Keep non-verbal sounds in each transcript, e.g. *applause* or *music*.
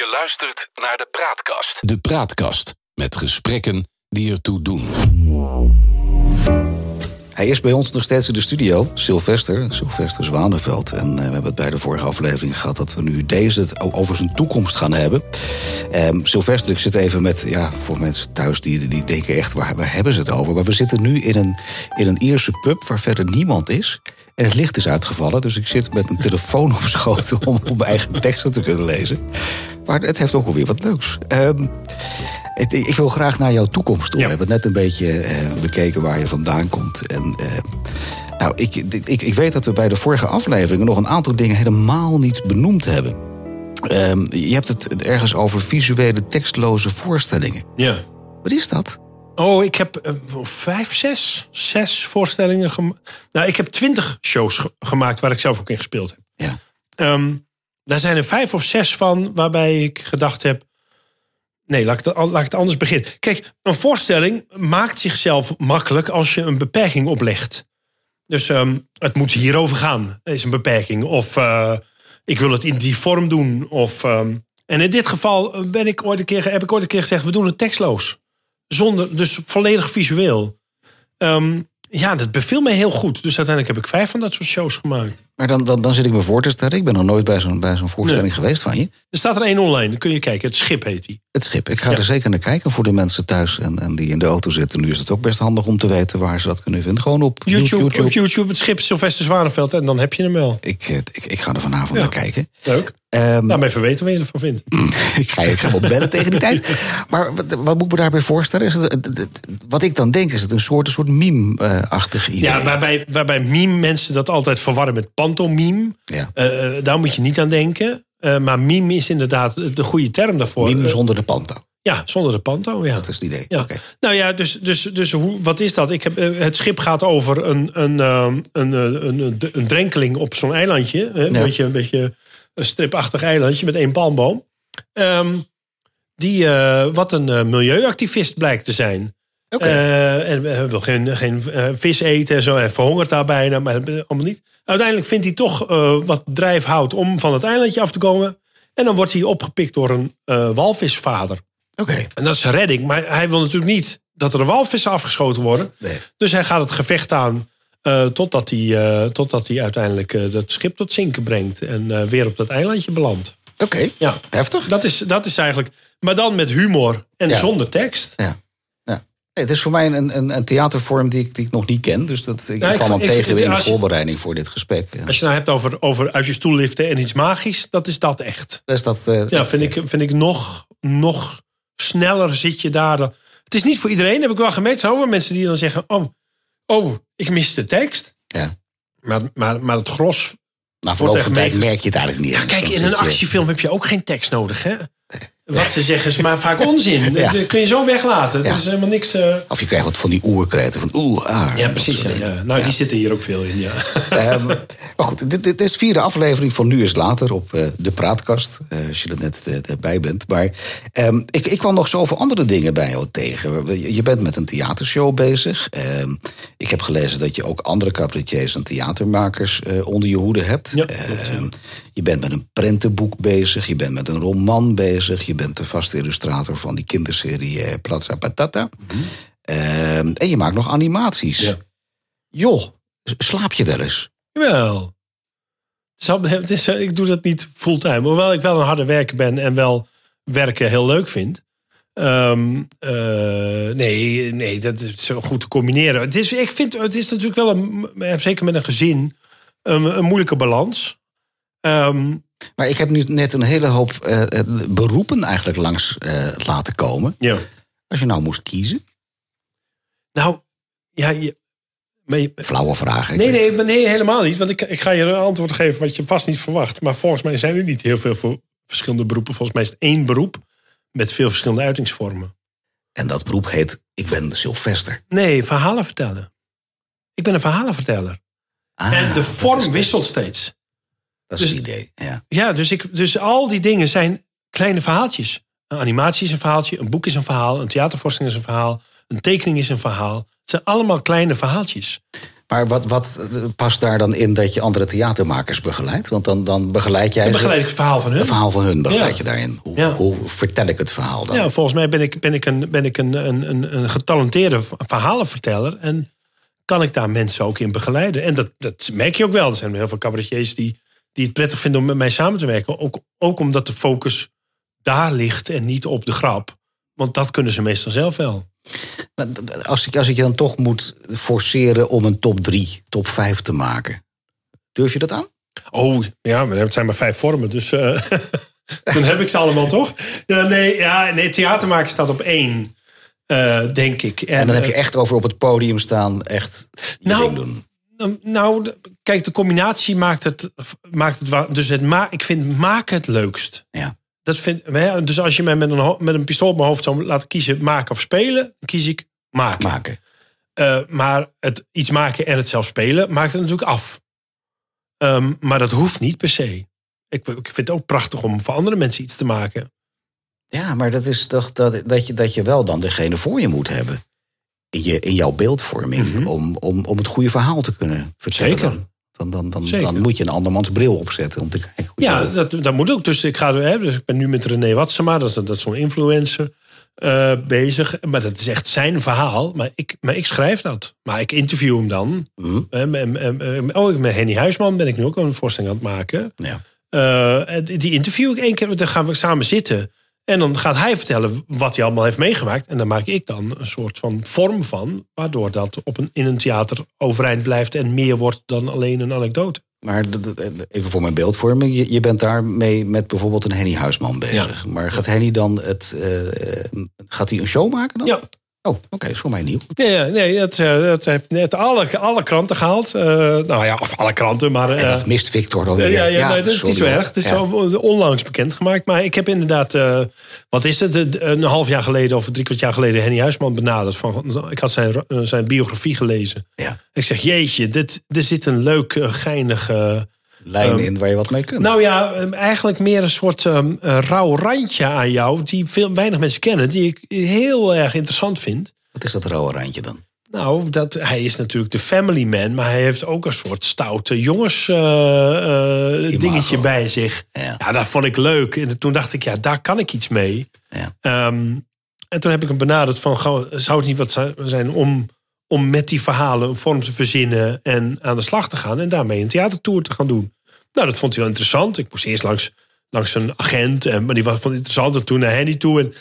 Je luistert naar de Praatkast. De Praatkast met gesprekken die ertoe doen. Hij is bij ons nog steeds in de studio, Sylvester, Sylvester Zwanenveld. En eh, we hebben het bij de vorige aflevering gehad dat we nu deze het over zijn toekomst gaan hebben. Ehm Sylvester, ik zit even met, ja, voor mensen thuis die, die denken echt, waar, waar hebben ze het over? Maar we zitten nu in een, in een Ierse pub waar verder niemand is. En het licht is uitgevallen, dus ik zit met een telefoon *laughs* op schoot om, om mijn eigen teksten te kunnen lezen. Maar het heeft ook wel weer wat leuks. Ehm, het- ik wil graag naar jouw toekomst toe. Ja. We hebben net een beetje eh, bekeken waar je vandaan komt. En, eh, nou, ik, ik, ik weet dat we bij de vorige afleveringen nog een aantal dingen helemaal niet benoemd hebben. Ehm, je hebt het ergens over visuele tekstloze voorstellingen. Ja. Wat is dat? Oh, ik heb eh, vijf, zes, zes voorstellingen gemaakt. Nou, ik heb twintig shows ge- gemaakt waar ik zelf ook in gespeeld heb. Ja. Ehm, daar zijn er vijf of zes van waarbij ik gedacht heb... Nee, laat ik, het, laat ik het anders beginnen. Kijk, een voorstelling maakt zichzelf makkelijk als je een beperking oplegt. Dus ehm, het moet hierover gaan, is een beperking. Of eh, ik wil het in die vorm doen. Of, ehm, en in dit geval ben ik ooit een keer, heb ik ooit een keer gezegd... we doen het tekstloos. Zonder, dus volledig visueel. Ehm, ja, dat beviel mij heel goed. Dus uiteindelijk heb ik vijf van dat soort shows gemaakt. Maar dan, dan, dan zit ik me voor te stellen. Ik ben nog nooit bij zo'n bij zo'n voorstelling geweest van je. Er staat er één online, dan kun je kijken. Het Schip heet die. Het schip. Ik ga Ja. er zeker naar kijken voor de mensen thuis en, en die in de auto zitten. Nu is het ook best handig om te weten waar ze dat kunnen vinden. Gewoon op YouTube, YouTube. op YouTube het Schip Sylvester Zwanenveld. En dan heb je hem wel. Ik, eh, ik, ik ga er vanavond Ja. naar kijken. Leuk. Laat me even weten wat je ervan vindt. *laughs* ik ga je ik ga wel bellen tegen die tijd. *laughs* Maar wat, wat moet ik me daarbij voorstellen? Is het, wat ik dan denk, is het een soort, een soort meme-achtig idee. Ja, waarbij, waarbij meme mensen dat altijd verwarren met pantomime. Ja. Eh, daar moet je niet aan denken. Eh, maar meme is inderdaad de goede term daarvoor. Meme Eh, zonder de panto. ja, zonder de panto, ja. Dat is het idee. Ja. Nou ja, dus, dus, dus hoe, wat is dat? Ik heb, het schip gaat over een, een, ehm, een, een, een, een drenkeling op zo'n eilandje. Een, Ja. beetje, een beetje een stripachtig eilandje met één palmboom. Ehm, die wat een milieuactivist blijkt te zijn. Eh, en hij wil geen, geen eh, vis eten en zo. Hij verhongert daar bijna, maar allemaal niet. Uiteindelijk vindt hij toch eh, wat drijfhout om van het eilandje af te komen. En dan wordt hij opgepikt door een eh, walvisvader. Oké. En dat is redding. Maar hij wil natuurlijk niet dat er walvissen afgeschoten worden. Nee. Dus hij gaat het gevecht aan eh, totdat, hij, eh, totdat hij uiteindelijk eh, dat schip tot zinken brengt. En eh, weer op dat eilandje belandt. Oké. Ja, Heftig. dat is, dat is eigenlijk... Maar dan met humor en Ja. zonder tekst. Ja. Nee, het is voor mij een, een, een theatervorm die ik, die ik nog niet ken. Dus dat, ik ik- kwam hem tegen in de voorbereiding voor dit gesprek. Als je nou hebt over, over uit je stoel liften en iets magisch, dat is dat echt. Dus dat, eh, Ja, vind ik, vind ik nog, nog sneller zit je daar. dan- Het is niet voor iedereen, heb ik wel gemerkt. Er wel mensen die dan zeggen: Oh, oh ik mis de tekst. Ja. Maar, maar, maar het gros. Na verloop van tijd merk je het eigenlijk niet Ja, kijk, in een actiefilm heb je ook geen tekst nodig, hè? Wat ze zeggen is maar vaak onzin. Ja. Dat kun je zo weglaten. Ja. Het is helemaal niks. eh, Of je krijgt wat van die oerkreten. Van oeh, ah. Ja, dat precies. Ja. Nou, die zitten hier ook veel in. Ja. Ehm, maar goed, dit, dit is de vierde aflevering van Nu is Later op eh, de Praatkast. eh, als je er net bij bent. Maar ehm, ik, ik kwam nog zoveel andere dingen bij jou tegen. Je- Je bent met een theatershow bezig. Ehm, ik heb gelezen dat je ook andere cabaretiers en theatermakers onder je hoede hebt. Je bent met een prentenboek bezig. Je bent met een roman bezig. Je bent de vaste illustrator van die kinderserie eh, Plaza Patata. Ehm, en je maakt nog animaties. Ja. Joh, slaap je wel eens? Jawel. Is, ik doe dat niet fulltime. Hoewel ik wel een harde werker ben en wel werken heel leuk vind. Ehm, eh, nee, nee, dat is zo goed te combineren. Het is, ik vind, het is natuurlijk wel, een, zeker met een gezin, een, een moeilijke balans. Ehm, Maar ik heb nu net een hele hoop eh, eh, beroepen eigenlijk langs eh, laten komen. ja. Als je nou moest kiezen. Nou, ja, je, Flauwe vraag. Nee, nee, helemaal niet. Want ik, ik ga je een antwoord geven wat je vast niet verwacht. Maar volgens mij zijn er niet heel veel voor verschillende beroepen. Volgens mij is het één beroep met veel verschillende uitingsvormen. En dat beroep heet Ik ben Sylvester. Nee, verhalen vertellen. Ik ben een verhalenverteller. Ah, en de vorm wisselt steeds. Dat is dus- het idee. Ja. Ja, dus, ik, dus al die dingen zijn kleine verhaaltjes. Een animatie is een verhaaltje, een boek is een verhaal, een theatervoorstelling is een verhaal, een tekening is een verhaal. Het zijn allemaal kleine verhaaltjes. Maar wat, wat past daar dan in dat je andere theatermakers begeleidt? Want dan, dan begeleid jij Dan begeleid ik het verhaal van hun. Het verhaal van hun begeleid Ja. je daarin. Hoe, Ja. hoe vertel ik het verhaal dan? Ja, volgens mij ben ik, ben ik, een, ben ik een, een, een, een getalenteerde verhalenverteller. En kan ik daar mensen ook in begeleiden. En dat, dat merk je ook wel. Er zijn heel veel cabaretiers die, die het prettig vinden om met mij samen te werken. Ook, ook omdat de focus daar ligt en niet op de grap. Want dat kunnen ze meestal zelf wel. Als ik, als ik je dan toch moet forceren om een top 3, top 5 te maken. Durf je dat aan? Oh, ja, maar het zijn maar vijf vormen. Dus eh, *laughs* dan heb ik ze allemaal toch? Ja, nee, ja, nee, theater maken staat op één, eh, denk ik. En dan heb je eh, echt over op het podium staan, echt Nou, doen. Nou, Nou, kijk, de combinatie maakt het, maakt het dus het ma ik vind maken het leukst. Ja. Dat vind, hè, dus als je mij met een, met een pistool op mijn hoofd zou laten kiezen, maken of spelen, dan kies ik maken. Maken. Eh, maar het iets maken en het zelf spelen maakt het natuurlijk af. Ehm, maar dat hoeft niet per se. Ik, ik vind het ook prachtig om voor andere mensen iets te maken. Ja, maar dat is toch dat, dat, je, dat je wel dan degene voor je moet hebben. In, je, in jouw beeldvorming. om, om, om het goede verhaal te kunnen vertellen. Mhm. Zeker. Dan. Dan, dan, dan, Zeker. dan moet je een andermans bril opzetten om te kijken. Ja, dat- dat, moet ook. Dus ik, ga, hè, dus ik ben nu met René Watsema, dat is, dat is zo'n influencer, eh, bezig. Maar dat is echt zijn verhaal. Maar ik, maar ik schrijf dat. Maar ik interview hem dan. Mhm. En- en- oh, met Henny Huisman ben ik nu ook een voorstelling aan het maken. ja. Eh, en die interview ik één keer. Dan gaan we samen zitten. En dan gaat hij vertellen wat hij allemaal heeft meegemaakt. En dan maak ik dan een soort van vorm van. Waardoor dat op een, in een theater overeind blijft. En meer wordt dan alleen een anekdote. Maar even voor mijn beeldvorming. Je, je bent daarmee met bijvoorbeeld een Henny Huisman bezig. Maar gaat Henny dan het. eh, gaat hij een show maken dan? Ja, Oh, oké, is voor mij nieuw. Nee, nee dat, eh, dat heeft net alle, alle kranten gehaald. Eh, nou ja, of alle kranten, maar... En eh, dat mist Victor dan ja, weer. ja, ja, nee, dat is niet zo erg. Het is Ja. zo onlangs bekendgemaakt. Maar ik heb inderdaad, eh, wat is het, een half jaar geleden of drie kwart jaar geleden Henny Huisman benaderd. Van, ik had zijn, eh, zijn biografie gelezen. Ja. Ik zeg, jeetje, dit, er zit een leuk, eh, geinig... Lijn Ehm, in waar je wat mee kunt. nou ja, eh, eigenlijk meer een soort ehm, eh, rauw randje aan jou... die veel, weinig mensen kennen, die ik heel erg interessant vind. Wat is dat rauwe randje dan? Nou, dat, hij is natuurlijk de family man, maar hij heeft ook een soort stoute jongens eh, eh, dingetje bij zich. Ja. Ja, dat vond ik leuk. En toen dacht ik, ja, daar kan ik iets mee. Ja. Ehm, en toen heb ik hem benaderd van, zou het niet wat zi- zijn om, om met die verhalen een vorm te verzinnen en aan de slag te gaan en daarmee een theatertour te gaan doen. Nou, dat vond hij wel interessant. Ik moest eerst langs, langs een agent, en, maar die was, het interessant. En toen naar Henny toe. En,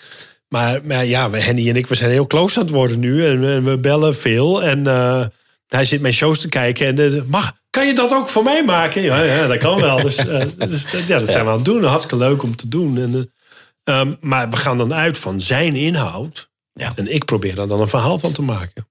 maar, maar ja, we- Henny en ik, we zijn heel close aan het worden nu. En, we- we bellen veel. En eh, hij zit mijn shows te kijken. En eh, mag, kan je dat ook voor mij maken? Ja, ja dat kan wel. Dus, eh, *laughs* dus ja, dat zijn we aan het doen. Hartstikke leuk om te doen. En, eh, ehm, maar we gaan dan uit van zijn inhoud. Ja. En ik probeer daar dan een verhaal van te maken.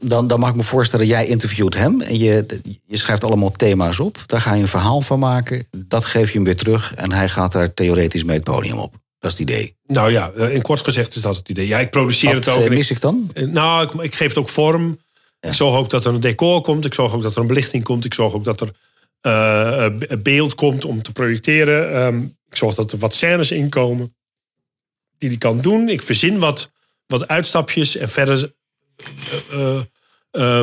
Dan, dan mag ik me voorstellen, jij interviewt hem en je, je schrijft allemaal thema's op. Daar ga je een verhaal van maken. Dat geef je hem weer terug en hij gaat daar theoretisch mee het podium op. Dat is het idee. Nou ja, eh, in kort gezegd is dat het idee. Ja, ik produceer Wat het ook. eh, en ik- mis ik dan? Eh, Nou, ik, ik geef het ook vorm. Ik zorg ook dat er een decor komt. Ik zorg ook dat er een belichting komt. Ik zorg ook dat er eh, eh, be- beeld komt om te projecteren. Ehm, ik zorg dat er wat scènes inkomen die hij kan doen. Ik verzin wat, wat uitstapjes en verder eh,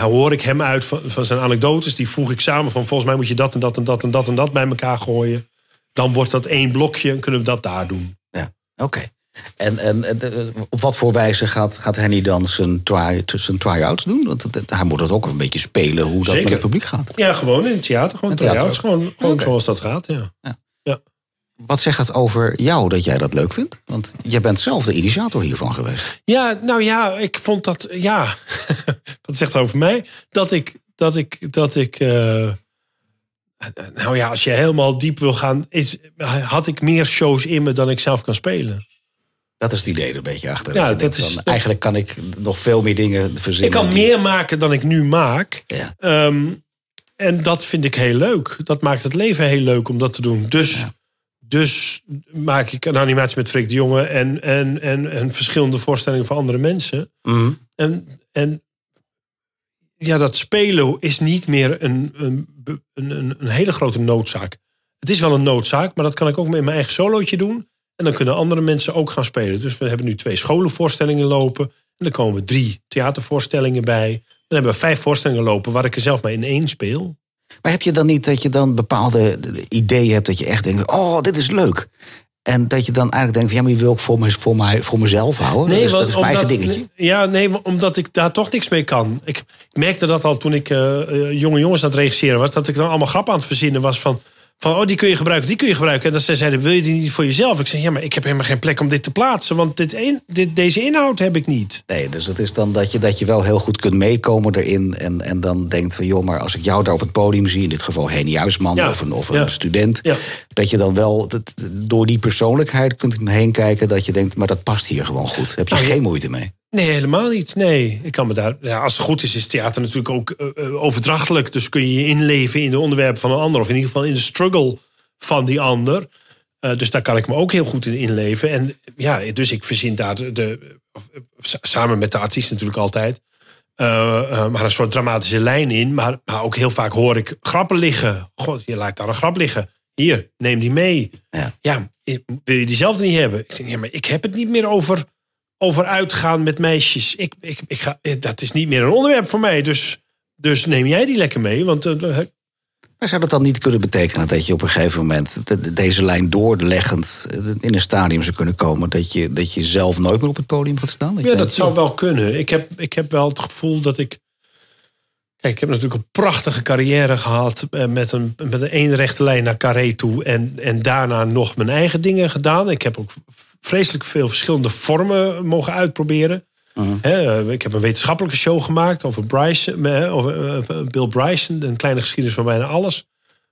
hoor ik hem uit van, van zijn anekdotes. Die voeg ik samen van volgens mij moet je dat en dat en dat en dat en dat bij elkaar gooien. Dan wordt dat één blokje en kunnen we dat daar doen. Ja, oké. En, en en, op wat voor wijze gaat, gaat Henny dan zijn, try, zijn try-outs doen? Want hij moet dat ook een beetje spelen hoe dat Zeker. met het publiek gaat. Ja, gewoon in het theater. Gewoon try-outs. Gewoon, zoals dat gaat, ja. Wat zegt het over jou dat jij dat leuk vindt? Want jij bent zelf de initiator hiervan geweest. Ja, nou ja, ik vond dat, ja, *laughs* wat zegt het over mij? Dat ik, dat ik, dat ik, eh, nou ja, als je helemaal diep wil gaan, is, had ik meer shows in me dan ik zelf kan spelen. Dat is het idee er een beetje achter. Ja, dat is- van, Eigenlijk kan ik nog veel meer dingen verzinnen. Ik kan die- meer maken dan ik nu maak. Ja. Ehm, en dat vind ik heel leuk. Dat maakt het leven heel leuk om dat te doen. Dus, dus maak ik een animatie met Freek de Jonge en, en, en, en verschillende voorstellingen voor andere mensen. Mhm. En, en ja, dat spelen is niet meer een, een, een, een, hele grote noodzaak. Het is wel een noodzaak, maar dat kan ik ook met mijn eigen solootje doen. En dan kunnen andere mensen ook gaan spelen. Dus we hebben nu twee scholenvoorstellingen lopen. En er komen drie theatervoorstellingen bij. Dan hebben we vijf voorstellingen lopen waar ik er zelf maar in één speel. Maar heb je dan niet dat je dan bepaalde ideeën hebt dat je echt denkt: oh, dit is leuk. En dat je dan eigenlijk denkt: van, ja, maar die wil ik voor, me, voor, mij, voor mezelf houden. Nee, want dat is mijn eigen dingetje. Ja, nee, omdat ik daar toch niks mee kan. Ik merkte dat al toen ik eh, eh, jonge jongens aan het regisseren was. Dat ik dan allemaal grappen aan het verzinnen was van... Van, oh, die kun je gebruiken, die kun je gebruiken. En dan ze zeiden, wil je die niet voor jezelf? Ik zei, ja, maar ik heb helemaal geen plek om dit te plaatsen. Want dit, een- dit, deze inhoud heb ik niet. Nee, dus het is dan dat je, dat je wel heel goed kunt meekomen erin. En, en dan denkt van, joh, maar als ik jou daar op het podium zie... in dit geval Henny Huisman Ja, of een, of een ja. student... Ja. dat je dan wel dat- door die persoonlijkheid kunt heen kijken... dat je denkt, maar dat past hier gewoon goed. Heb je Nou, geen moeite mee. Nee, helemaal niet. Nee, ik kan me daar. Ja, als het goed is, is theater natuurlijk ook eh, eh, overdrachtelijk. Dus kun je je inleven in de onderwerpen van een ander, of in ieder geval in de struggle van die ander. Eh, dus daar kan ik me ook heel goed in inleven. En ja, dus ik verzin daar de, samen met de artiest natuurlijk altijd. maar een soort dramatische lijn in. Maar, maar ook heel vaak hoor ik grappen liggen. God, je laat daar een grap liggen. Hier, neem die mee. Ja. Ja, wil je diezelfde niet hebben? Ik zeg, ja, maar ik heb het niet meer over over uitgaan met meisjes. Ik, ik, ik ga, eh, dat is niet meer een onderwerp voor mij. Dus, dus neem jij die lekker mee. Want eh, Maar zou dat dan niet kunnen betekenen dat je op een gegeven moment... de- de- deze lijn doorleggend in een stadium zou kunnen komen... dat je, dat je zelf nooit meer op het podium gaat staan? ja, dat zou joh, wel kunnen. Ik heb, ik heb wel het gevoel dat ik. Kijk, ik heb natuurlijk een prachtige carrière gehad. eh, Met een, met een één rechte lijn naar Carré toe. En, en daarna nog mijn eigen dingen gedaan. Ik heb ook vreselijk veel verschillende vormen mogen uitproberen. Hè, eh, ik heb een wetenschappelijke show gemaakt over, Bryson, eh, over eh, Bill Bryson. Een kleine geschiedenis van bijna alles.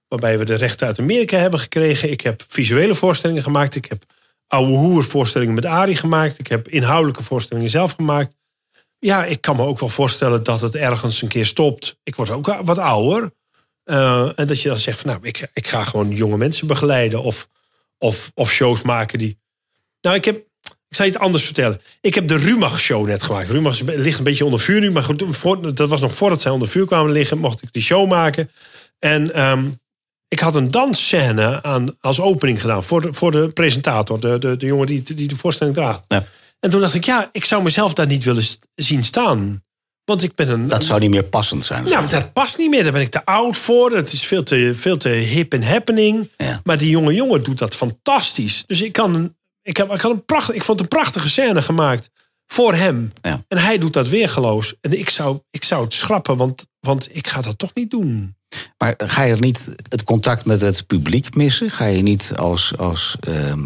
Waarbij we de rechten uit Amerika hebben gekregen. Ik heb visuele voorstellingen gemaakt. Ik heb oude hoer voorstellingen met Arie gemaakt. Ik heb inhoudelijke voorstellingen zelf gemaakt. Ja, ik kan me ook wel voorstellen dat het ergens een keer stopt. Ik word ook wat ouder. En dat je dan zegt van nou, ik, ik ga gewoon jonge mensen begeleiden. Of, of, of shows maken die... Nou, ik heb... Ik zal je het anders vertellen. Ik heb de Rumach show net gemaakt. Rumach ligt een beetje onder vuur nu. Maar goed, voor, dat was nog voordat zij onder vuur kwamen liggen. Mocht ik die show maken. En ehm, ik had een dansscène aan, als opening gedaan. Voor de, voor de presentator. De, de, de jongen die, die de voorstelling draagt. Ja. En toen dacht ik, ja, ik zou mezelf daar niet willen zien staan. Want ik ben een... Dat zou niet meer passend zijn. Ja, maar dat past niet meer. Daar ben ik te oud voor. Het is veel te, veel te hip en happening. Ja. Maar die jonge jongen doet dat fantastisch. Dus ik kan ik heb, ik had een pracht, ik vond een prachtige scène gemaakt voor hem. Ja. En hij doet dat weergeloos. En ik zou, ik zou het schrappen, want, want ik ga dat toch niet doen. Maar ga je niet het contact met het publiek missen? Ga je niet als, als ehm,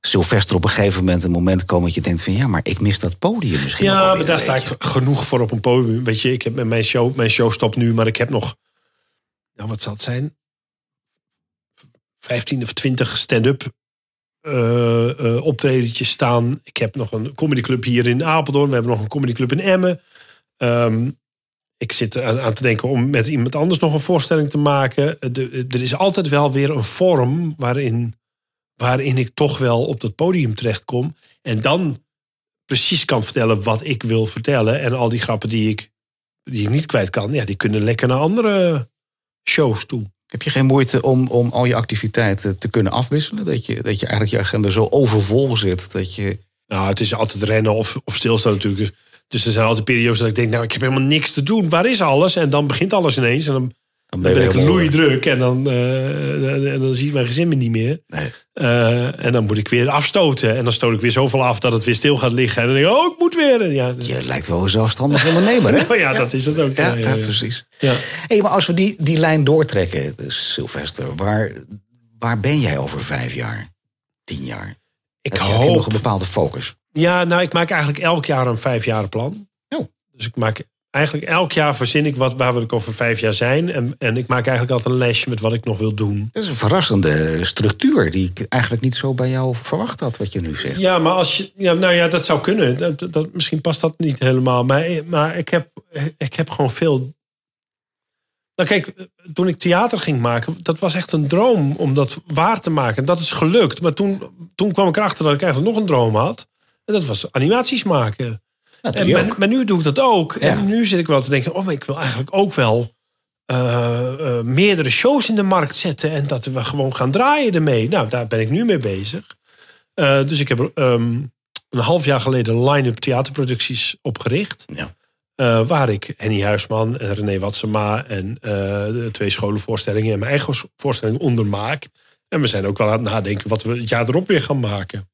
Sylvester op een gegeven moment een moment komen dat je denkt van ja, maar ik mis dat podium misschien. Ja, maar daar sta ik genoeg voor op een podium. Weet je, ik heb met mijn show, mijn show stopt nu, maar ik heb nog, nou wat zal het zijn? 15 of 20 stand-up eh eh, optredentjes staan. Ik heb nog een comedyclub hier in Apeldoorn. We hebben nog een comedyclub in Emmen. Ehm, ik zit aan, aan te denken om met iemand anders nog een voorstelling te maken. De- er is altijd wel weer een vorm waarin, waarin ik toch wel op dat podium terechtkom. En dan precies kan vertellen wat ik wil vertellen. En al die grappen die ik, die ik niet kwijt kan, ja, die kunnen lekker naar andere shows toe. Heb je geen moeite om, om al je activiteiten te kunnen afwisselen? Dat je, dat je eigenlijk je agenda zo overvol zit dat je. Nou, het is altijd rennen of, of stilstaan natuurlijk. Dus er zijn altijd periodes dat ik denk, nou, ik heb helemaal niks te doen. Waar is alles? En dan begint alles ineens. En dan Dan ben, ik loeidruk. En dan, eh, en dan ziet mijn gezin me niet meer. Nee. Eh, en dan moet ik weer afstoten. En dan stoot ik weer zoveel af dat het weer stil gaat liggen. En dan denk ik, oh, ik moet weer. En Ja, dus- Je lijkt wel een zelfstandig ondernemer, hè? *laughs* ja, dat is het ook. Ja, Ja, ja, precies. Ja. Hey, maar als we die, die lijn doortrekken, dus Sylvester, waar, waar ben jij over vijf jaar? Tien jaar? Ik heb, je nog hoop een bepaalde focus? Ja, nou, ik maak eigenlijk elk jaar een vijfjarenplan. Oh. Dus ik maak eigenlijk elk jaar verzin ik wat, waar ik over vijf jaar zijn. En, en ik maak eigenlijk altijd een lijstje met wat ik nog wil doen. Dat is een verrassende structuur die ik eigenlijk niet zo bij jou verwacht had, wat je nu zegt. Ja, maar als je. Ja, nou ja, dat zou kunnen. Dat, dat- misschien past dat niet helemaal. Maar, maar ik, heb, ik heb gewoon veel. Nou, kijk, toen ik theater ging maken, dat was echt een droom om dat waar te maken. Dat is gelukt. Maar toen, toen kwam ik erachter dat ik eigenlijk nog een droom had. En dat was animaties maken. En maar, nu doe ik dat ook. Ja. En nu zit ik wel te denken: oh, maar ik wil eigenlijk ook wel eh, eh, meerdere shows in de markt zetten. En dat we gewoon gaan draaien ermee. Nou, daar ben ik nu mee bezig. Eh, dus ik heb ehm, een half jaar geleden line-up theaterproducties opgericht. Ja. Waar ik Henny Huisman en René Watsema en de twee scholenvoorstellingen en mijn eigen voorstelling onder maak. En we zijn ook wel aan het nadenken wat we het jaar erop weer gaan maken.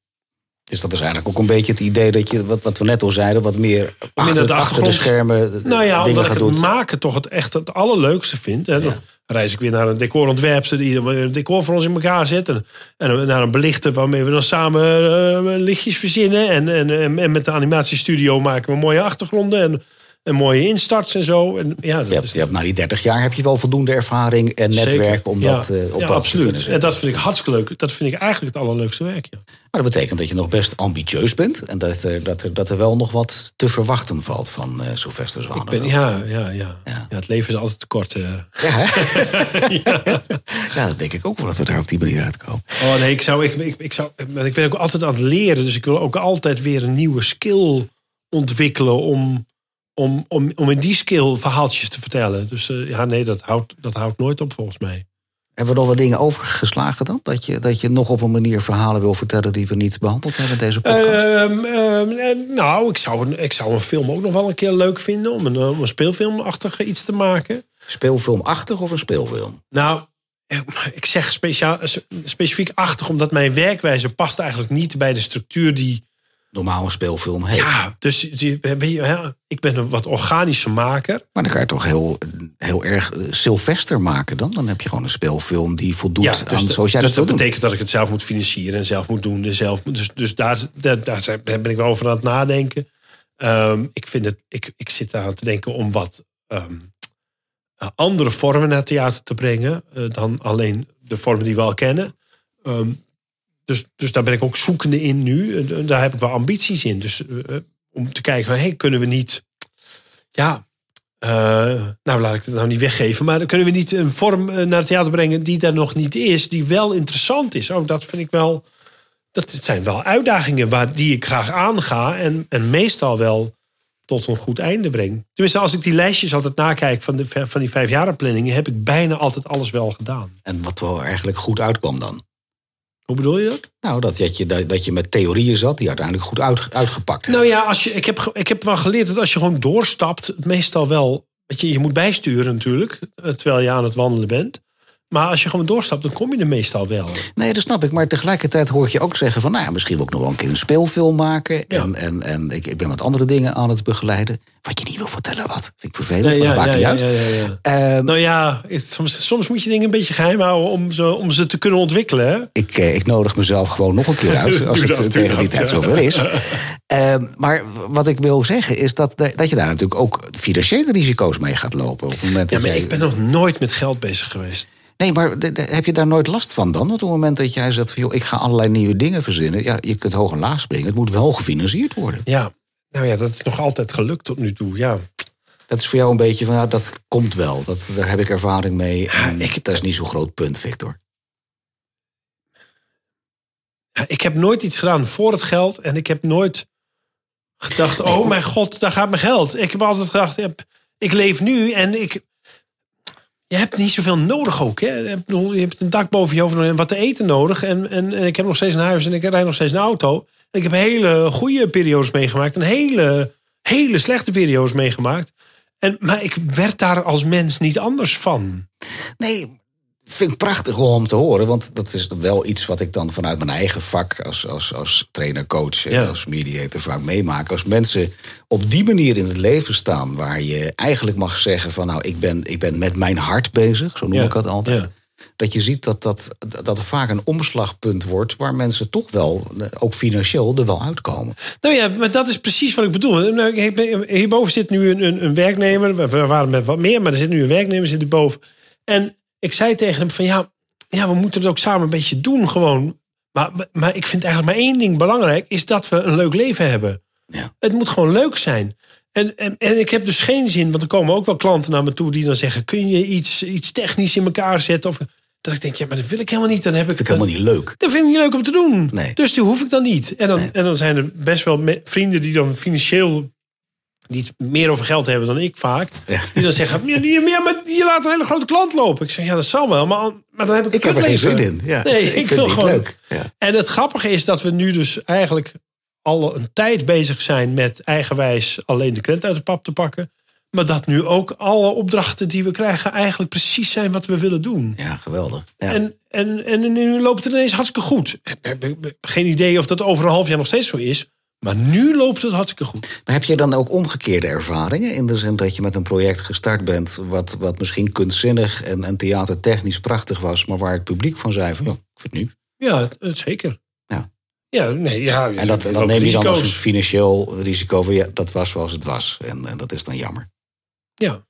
Dus dat is eigenlijk ook een beetje het idee dat je, wat, wat we net al zeiden, wat meer achter, de achter de schermen Nou ja, dingen omdat ik het maken toch het echt het allerleukste vind. Hè. Dan reis ik weer naar een decorontwerpster die een decor voor ons in elkaar zet. En, en naar een belichter waarmee we dan samen eh, lichtjes verzinnen. En, en, en, met de animatiestudio maken we mooie achtergronden en, en mooie instarts en zo. En, ja, dat Je hebt, is- je hebt na die 30 jaar heb je wel voldoende ervaring en netwerk Zeker. om Ja. dat eh, op ja, te absoluut. En dat vind ik hartstikke leuk. Dat vind ik eigenlijk het allerleukste werk. Ja. Maar dat betekent dat je nog best ambitieus bent en dat er, dat er, dat er wel nog wat te verwachten valt van eh Sylvester Ik Zwanenveld. ja, ja, ja. Ja. ja. het leven is altijd te kort. eh. Ja, *laughs* *laughs* ja, dat denk ik ook wel dat we daar op die manier uitkomen. Oh nee, ik, zou, ik, ik, ik, zou, ik ben ook altijd aan het leren. Dus ik wil ook altijd weer een nieuwe skill ontwikkelen om, om, om, om in die skill verhaaltjes te vertellen. Dus eh, ja, nee, dat houdt, dat houdt nooit op volgens mij. Hebben we nog wat dingen overgeslagen dan? Dat je, dat je nog op een manier verhalen wil vertellen die we niet behandeld hebben in deze podcast? Ehm, ehm, eh, nou, ik zou, een, ik zou een film ook nog wel een keer leuk vinden om een, om een speelfilmachtig iets te maken. Speelfilmachtig of een speelfilm? Nou, eh, ik zeg speciaal, specifiek achtig, omdat mijn werkwijze past eigenlijk niet bij de structuur die. Normaal een speelfilm heeft. Ja, dus die- weet je, hè, ik ben een wat organische maker. Maar dan kan je toch heel, heel erg eh, Sylvester maken dan? Dan heb je gewoon een speelfilm die voldoet Ja, dus aan de- zoals jij dus dat wil doen. betekent dat ik het zelf moet financieren en zelf moet doen. En zelf, dus dus daar, daar, daar ben ik wel over aan het nadenken. Ehm, ik, vind het, ik, ik zit aan te denken om wat ehm, eh, andere vormen naar theater te brengen. eh, dan alleen de vormen die we al kennen. Ehm, dus, dus daar ben ik ook zoekende in nu. Eh, daar heb ik wel ambities in. Dus eh, eh, om te kijken, hey, kunnen we niet... Ja, nou, laat ik het nou niet weggeven. Maar kunnen we niet een vorm naar het theater brengen die daar nog niet is, die wel interessant is. Ook dat vind ik wel. Dat zijn wel uitdagingen waar, die ik graag aanga en, en meestal wel tot een goed einde breng. Tenminste, als ik die lijstjes altijd nakijk van, de, van die vijfjarenplanningen, heb ik bijna altijd alles wel gedaan. En wat wel eigenlijk goed uitkwam dan? Hoe bedoel je dat? Nou, dat, dat, je, dat, dat je met theorieën zat die uiteindelijk goed uit, uitgepakt hebben. Nou ja, als je, ik, heb, ik heb wel geleerd dat als je gewoon doorstapt, meestal wel. Weet je, je moet bijsturen natuurlijk, eh, terwijl je aan het wandelen bent. Maar als je gewoon doorstapt, dan kom je er meestal wel. Nee, dat snap ik. Maar tegelijkertijd hoor je ook zeggen van... nou ja, misschien wil ik nog wel een keer een speelfilm maken. Ja. En, en, en ik, ik ben wat andere dingen aan het begeleiden. Wat je niet wil vertellen, wat? Vind ik vervelend, Nee, maar ja, maakt ja, niet uit. Ehm, Nou ja, het- soms, soms moet je dingen een beetje geheim houden om ze, om ze te kunnen ontwikkelen. Hè? ik, eh, ik nodig mezelf gewoon nog een keer uit... *laughs* als het dat, eh, tegen die tijd zover is. *laughs* Ehm, maar wat ik wil zeggen is dat, dat je daar natuurlijk ook financiële risico's mee gaat lopen. Op het moment Ja, dat maar jij... ik ben nog nooit met geld bezig geweest. Nee, maar de- de- heb je daar nooit last van dan? Want op het moment dat jij zegt van... joh, ik ga allerlei nieuwe dingen verzinnen... ja, je kunt hoog en laag springen. Het moet wel gefinancierd worden. Ja, nou ja, dat is nog altijd gelukt tot nu toe. Ja. Dat is voor jou een beetje van, ja, dat komt wel. Dat, daar heb ik ervaring mee. En ik- dat is niet zo'n groot punt, Victor. Ik heb nooit iets gedaan voor het geld en ik heb nooit gedacht: oh mijn god, daar gaat mijn geld. Ik heb altijd gedacht: ik leef nu en ik. Je hebt niet zoveel nodig ook. Hè? Je, hebt, een dak boven je hoofd en wat te eten nodig. En, en, en ik heb nog steeds een huis en ik rijd nog steeds een auto. En ik heb hele goede periodes meegemaakt. En hele, hele slechte periodes meegemaakt. En, maar ik werd daar als mens niet anders van. Nee, vind ik prachtig om te horen. Want dat is wel iets wat ik dan vanuit mijn eigen vak... als, als, als trainer, coach en Ja. als mediator vaak meemaak. Als mensen op die manier in het leven staan... waar je eigenlijk mag zeggen van... nou, ik ben, ik ben met mijn hart bezig, zo noem Ja, ik het altijd... ja. Dat je ziet dat, dat, dat het vaak een omslagpunt wordt... waar mensen toch wel, ook financieel, er wel uitkomen. Nou ja, maar dat is precies wat ik bedoel. Nou, Hierboven zit nu een, een, een werknemer. We waren met wat meer, maar er zit nu een werknemer zit hierboven. En ik zei tegen hem van ja, ja, we moeten het ook samen een beetje doen gewoon. Maar, maar ik vind eigenlijk maar één ding belangrijk. Is dat we een leuk leven hebben. Ja. Het moet gewoon leuk zijn. En, en, en ik heb dus geen zin, want er komen ook wel klanten naar me toe die dan zeggen: kun je iets, iets technisch in elkaar zetten? Of dat ik denk, ja, maar dat wil ik helemaal niet. Dan heb ik, vind ik helemaal niet leuk. dat vind ik niet leuk om te doen. Nee. Dus die hoef ik dan niet. En dan, Nee. en dan zijn er best wel vrienden die dan financieel niet meer over geld hebben dan ik vaak. Ja. Die dan zeggen, ja, maar- je laat een hele grote klant lopen. Ik zeg, ja, dat zal wel. Maar, maar dan heb ik Ik heb er geen zin in. Ja, Nee, ik ik, vind het gewoon... leuk. Ja. En het grappige is dat we nu dus eigenlijk al een tijd bezig zijn met eigenwijs alleen de krent uit de pap te pakken. Maar dat nu ook alle opdrachten die we krijgen eigenlijk precies zijn wat we willen doen. Ja, geweldig. Ja. En, en, en nu loopt het ineens hartstikke goed. Ik heb geen idee of dat over een half jaar nog steeds zo is. Maar nu loopt het hartstikke goed. Maar heb je dan ook omgekeerde ervaringen? In de zin dat je met een project gestart bent... wat, wat misschien kunstzinnig en, en theatertechnisch prachtig was... maar waar het publiek van zei van, ja, ik vind. Ja, het- zeker. Ja. Ja, nee, ja. En dat, loopt neem je dan als een financieel risico van... ja, dat was zoals het was. En, en dat is dan jammer. Ja.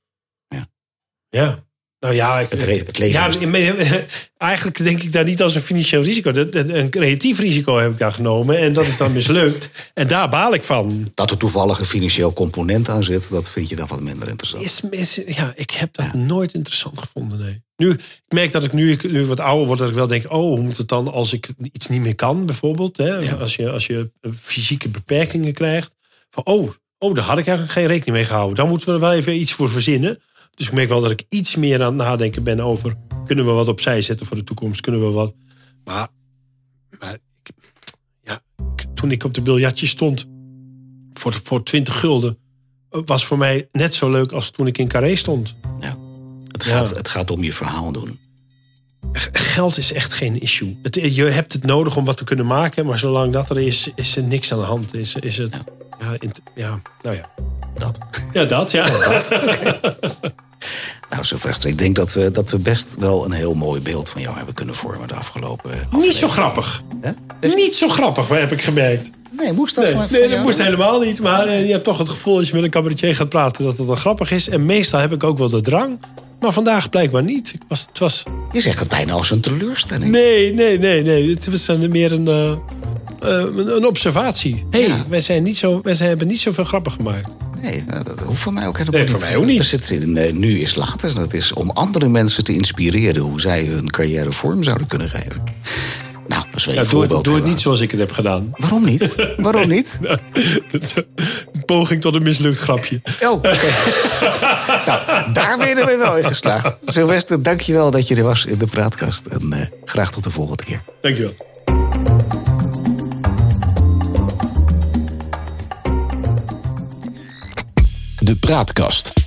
Ja. Ja. Nou ja, ik, Het, het ja, in- *laughs* eigenlijk denk ik daar niet als een financieel risico. Een creatief risico heb ik daar genomen en dat is dan mislukt. *laughs* En daar baal ik van. Dat er toevallig een financieel component aan zit... dat vind je dan wat minder interessant. Is, is, ja, ik heb dat nooit interessant gevonden. Nee. Nu, ik merk dat ik nu, ik nu wat ouder word, dat ik wel denk: oh, hoe moet het dan als ik iets niet meer kan, bijvoorbeeld? Hè? Ja. Als, je, als je eh, fysieke beperkingen krijgt. Van, oh, oh, daar had ik eigenlijk geen rekening mee gehouden. Daar moeten we er wel even iets voor verzinnen. Dus ik merk wel dat ik iets meer aan het nadenken ben over: kunnen we wat opzij zetten voor de toekomst? Kunnen we wat. Maar, maar ik, ja, toen ik op de biljartje stond voor, voor 20 gulden, was voor mij net zo leuk als toen ik in Carré stond. Ja. Het, Ja. gaat, het gaat om je verhaal doen. Geld is echt geen issue. Het, je hebt het nodig om wat te kunnen maken, maar zolang dat er is, is er niks aan de hand. Is, is het, ja. int- ja, nou ja. Dat. Ja, dat, ja. *laughs* Nou, Sylvester, ik denk dat we, dat we best wel een heel mooi beeld van jou hebben kunnen vormen de afgelopen Niet zo grappig. Hè? Niet zo grappig, heb ik gemerkt. Nee, moest dat Nee, van, van nee dat moest helemaal niet. Maar eh, je hebt toch het gevoel als je met een cabaretier gaat praten dat het dan grappig is. En meestal heb ik ook wel de drang. Maar vandaag blijkbaar niet. Ik was, het was, Je zegt het bijna als een teleurstelling. nee, nee, nee, nee. Het was meer een, eh, eh, een observatie. Hé, hey, Ja. wij, zijn niet zo, wij zijn, hebben niet zoveel grappig gemaakt. Nee, nou, dat hoeft voor mij ook helemaal Nee, niet. voor mij ook niet. We zitten in Nu is Later. Dat is om andere mensen te inspireren... hoe zij hun carrière vorm zouden kunnen geven. Nou, dat is wel Ja, een doe het, voorbeeld. doe het hè, niet zoals ik het heb gedaan. Waarom niet? *laughs* Waarom niet? Dat is een poging tot een mislukt grapje. Oh, oké. *laughs* nou, daar werden we wel in geslaagd. Sylvester, dank je wel dat je er was in de praatkast. En eh, graag tot de volgende keer. Dankjewel. De Praatkast.